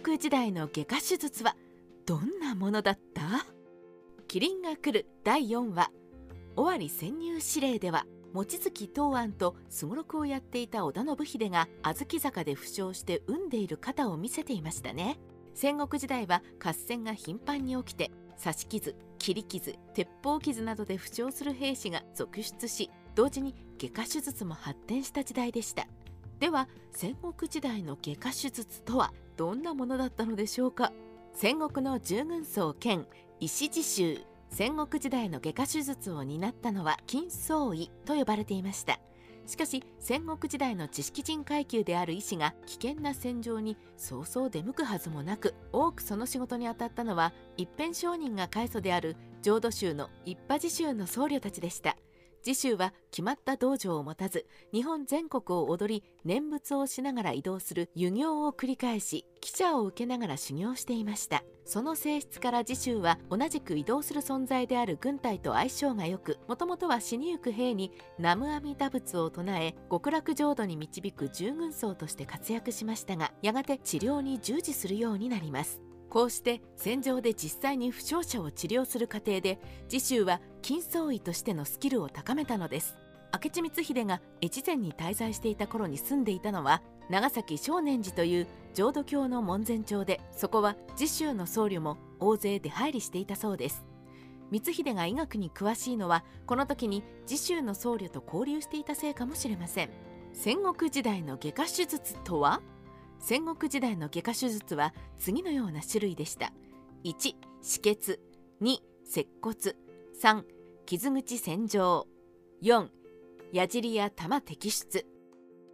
国時代の外科手術はどんなものだった？キリンが来る第4話。尾張潜入指令では望月東庵とすごろくをやっていた織田信秀が小豆坂で負傷して産んでいる肩を見せていましたね。戦国時代は合戦が頻繁に起きて刺し傷切り傷鉄砲傷などで負傷する兵士が続出し同時に外科手術も発展した時代でした。では戦国時代の外科手術とは？どんなものだったのでしょうか？戦国の従軍曹兼石地衆戦国時代の外科手術を担ったのは金宗医と呼ばれていました。しかし戦国時代の知識人階級である医師が危険な戦場にそうそう出向くはずもなく多くその仕事に当たったのは一辺商人が開祖である浄土宗の一派寺宗の僧侶たちでした。次週は決まった道場を持たず日本全国を踊り念仏をしながら移動する遊行を繰り返し記者を受けながら修行していました。その性質から次週は同じく移動する存在である軍隊と相性が良くもともとは死にゆく兵に南無阿弥陀仏を唱え極楽浄土に導く従軍僧として活躍しましたがやがて治療に従事するようになります。こうして戦場で実際に負傷者を治療する過程で次週は金創医としてのスキルを高めたのです。明智光秀が越前に滞在していた頃に住んでいたのは長崎少年寺という浄土教の門前町でそこは次週の僧侶も大勢出入りしていたそうです。光秀が医学に詳しいのはこの時に次週の僧侶と交流していたせいかもしれません。戦国時代の外科手術とは？戦国時代の外科手術は次のような種類でした。1止血。2接骨。3傷口洗浄。4矢尻や玉摘出。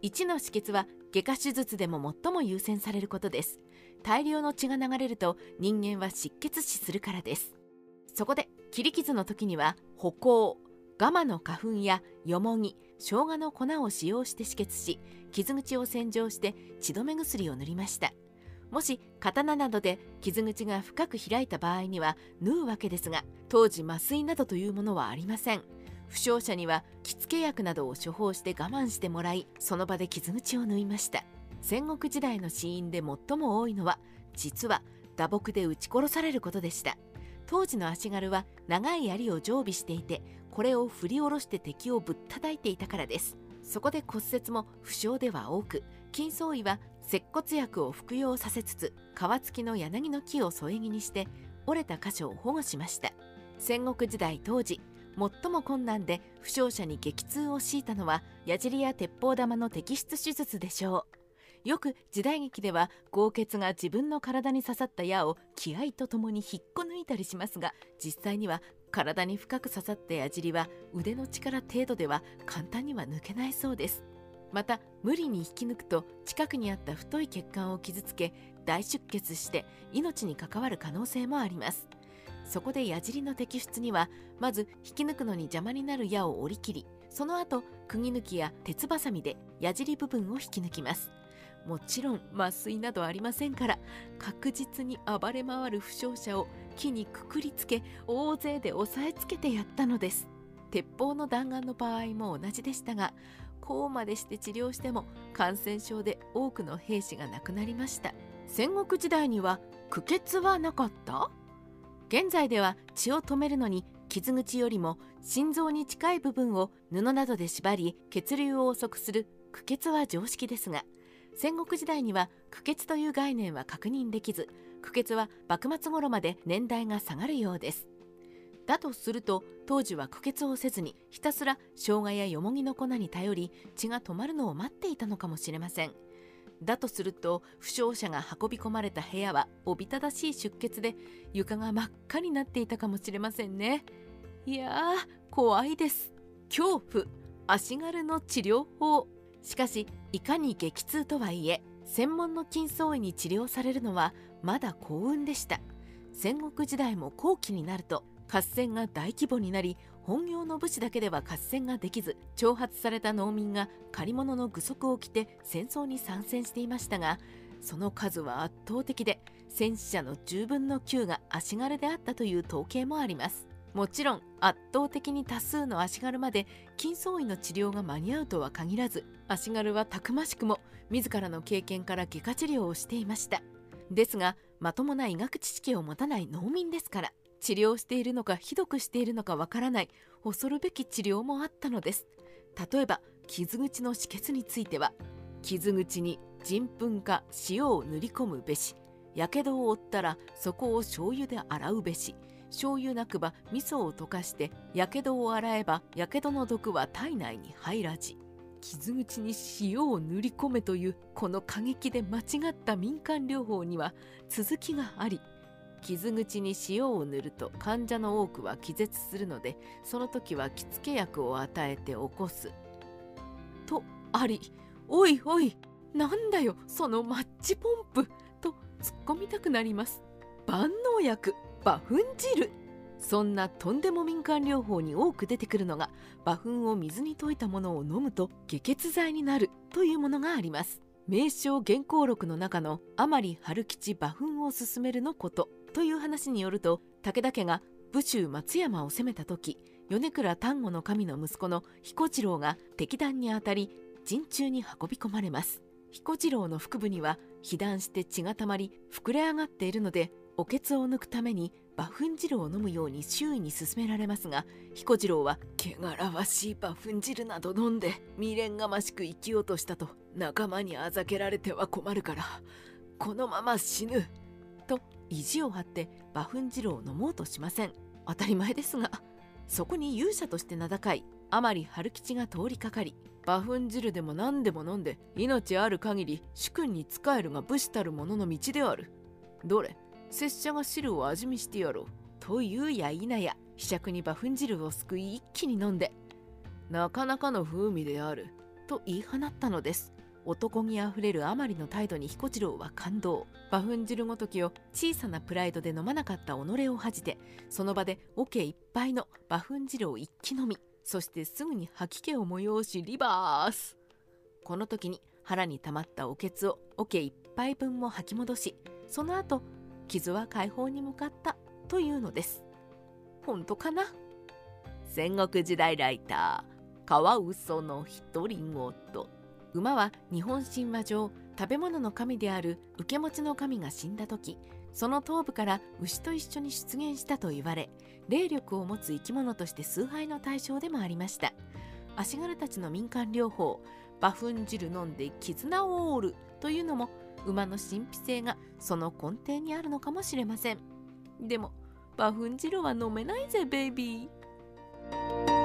1の止血は外科手術でも最も優先されることです。大量の血が流れると人間は失血死するからです。そこで切り傷の時には歩行ガマの花粉やよもぎ生姜の粉を使用して止血し傷口を洗浄して血止め薬を塗りました。もし刀などで傷口が深く開いた場合には縫うわけですが当時麻酔などというものはありません。負傷者には着付け薬などを処方して我慢してもらいその場で傷口を縫いました。戦国時代の死因で最も多いのは実は打撲で撃ち殺されることでした。当時の足軽は長い槍を常備していてこれを振り下ろして敵をぶったたいていたからです。そこで骨折も負傷では多く金創医は接骨薬を服用させつつ皮付きの柳の木を添え木にして折れた箇所を保護しました。戦国時代当時最も困難で負傷者に激痛を強いたのは矢尻や鉄砲玉の摘出手術でしょう。よく時代劇では豪傑が自分の体に刺さった矢を気合とともに引っこ抜いたりしますが実際には体に深く刺さった矢尻は腕の力程度では簡単には抜けないそうです。また無理に引き抜くと近くにあった太い血管を傷つけ大出血して命に関わる可能性もあります。そこで矢尻の摘出にはまず引き抜くのに邪魔になる矢を折り切りその後釘抜きや鉄ばさみで矢尻部分を引き抜きます。もちろん麻酔などありませんから確実に暴れ回る負傷者を木にくくりつけ大勢で押さえつけてやったのです。鉄砲の弾丸の場合も同じでしたがこうまでして治療しても感染症で多くの兵士が亡くなりました。戦国時代には苦血はなかった？現在では血を止めるのに傷口よりも心臓に近い部分を布などで縛り血流を遅くする苦血は常識ですが戦国時代には苦血という概念は確認できず苦血は幕末頃まで年代が下がるようです。だとすると当時は苦血をせずにひたすら生姜やよもぎの粉に頼り血が止まるのを待っていたのかもしれません。だとすると負傷者が運び込まれた部屋はおびただしい出血で床が真っ赤になっていたかもしれませんね。いやー怖いです。恐怖足軽の治療法。しかしいかに激痛とはいえ専門の筋層医に治療されるのはまだ幸運でした。戦国時代も後期になると合戦が大規模になり本業の武士だけでは合戦ができず挑発された農民が借り物の具足を着て戦争に参戦していましたがその数は圧倒的で戦死者の10分の9が足軽であったという統計もあります。もちろん圧倒的に多数の足軽まで筋層医の治療が間に合うとは限らず足軽はたくましくも自らの経験から外科治療をしていました。ですがまともな医学知識を持たない農民ですから治療しているのかひどくしているのかわからない恐るべき治療もあったのです。例えば傷口の止血については傷口に人糞か塩を塗り込むべしやけどを負ったらそこを醤油で洗うべし醤油なくば味噌を溶かしてやけどを洗えばやけどの毒は体内に入らじ傷口に塩を塗り込めというこの過激で間違った民間療法には続きがあり傷口に塩を塗ると患者の多くは気絶するのでその時は着付け薬を与えて起こす。とありおいおいなんだよそのマッチポンプと突っ込みたくなります万能薬馬糞汁そんなとんでも民間療法に多く出てくるのが馬糞を水に溶いたものを飲むと下血剤になるというものがあります。名称原稿録の中の甘利春吉馬糞を勧めるのことという話によると武田家が武州松山を攻めた時米倉丹後の神の息子の彦次郎が敵弾に当たり陣中に運び込まれます。彦次郎の腹部には被弾して血がたまり膨れ上がっているのでおけつを抜くために馬糞汁を飲むように周囲に勧められますが彦次郎は汚らわしい馬糞汁など飲んで未練がましく生きようとしたと仲間にあざけられては困るからこのまま死ぬと意地を張って馬糞汁を飲もうとしません。当たり前ですがそこに勇者として名高い甘利春吉が通りかかり馬糞汁でも何でも飲んで命ある限り主君に仕えるが武士たる者の道である。どれ？拙者が汁を味見してやろう。というや否や。ひしゃくに馬糞汁をすくい一気に飲んで。なかなかの風味である。と言い放ったのです。男気あふれるあまりの態度に彦次郎は感動。馬糞汁ごときを小さなプライドで飲まなかった己を恥じてその場で桶いっぱいの馬糞汁を一気飲みそしてすぐに吐き気を催しリバース。この時に腹に溜まったおけつを桶一杯分も吐き戻しその後傷は解放に向かったというのです。本当かな？戦国時代ライターカワウソの独り言。馬は日本神話上食べ物の神である受け持ちの神が死んだ時その頭部から牛と一緒に出現したと言われ霊力を持つ生き物として崇拝の対象でもありました。足軽たちの民間療法馬糞汁飲んで絆を折るというのも馬の神秘性がその根底にあるのかもしれません。でも馬糞汁は飲めないぜベイビー。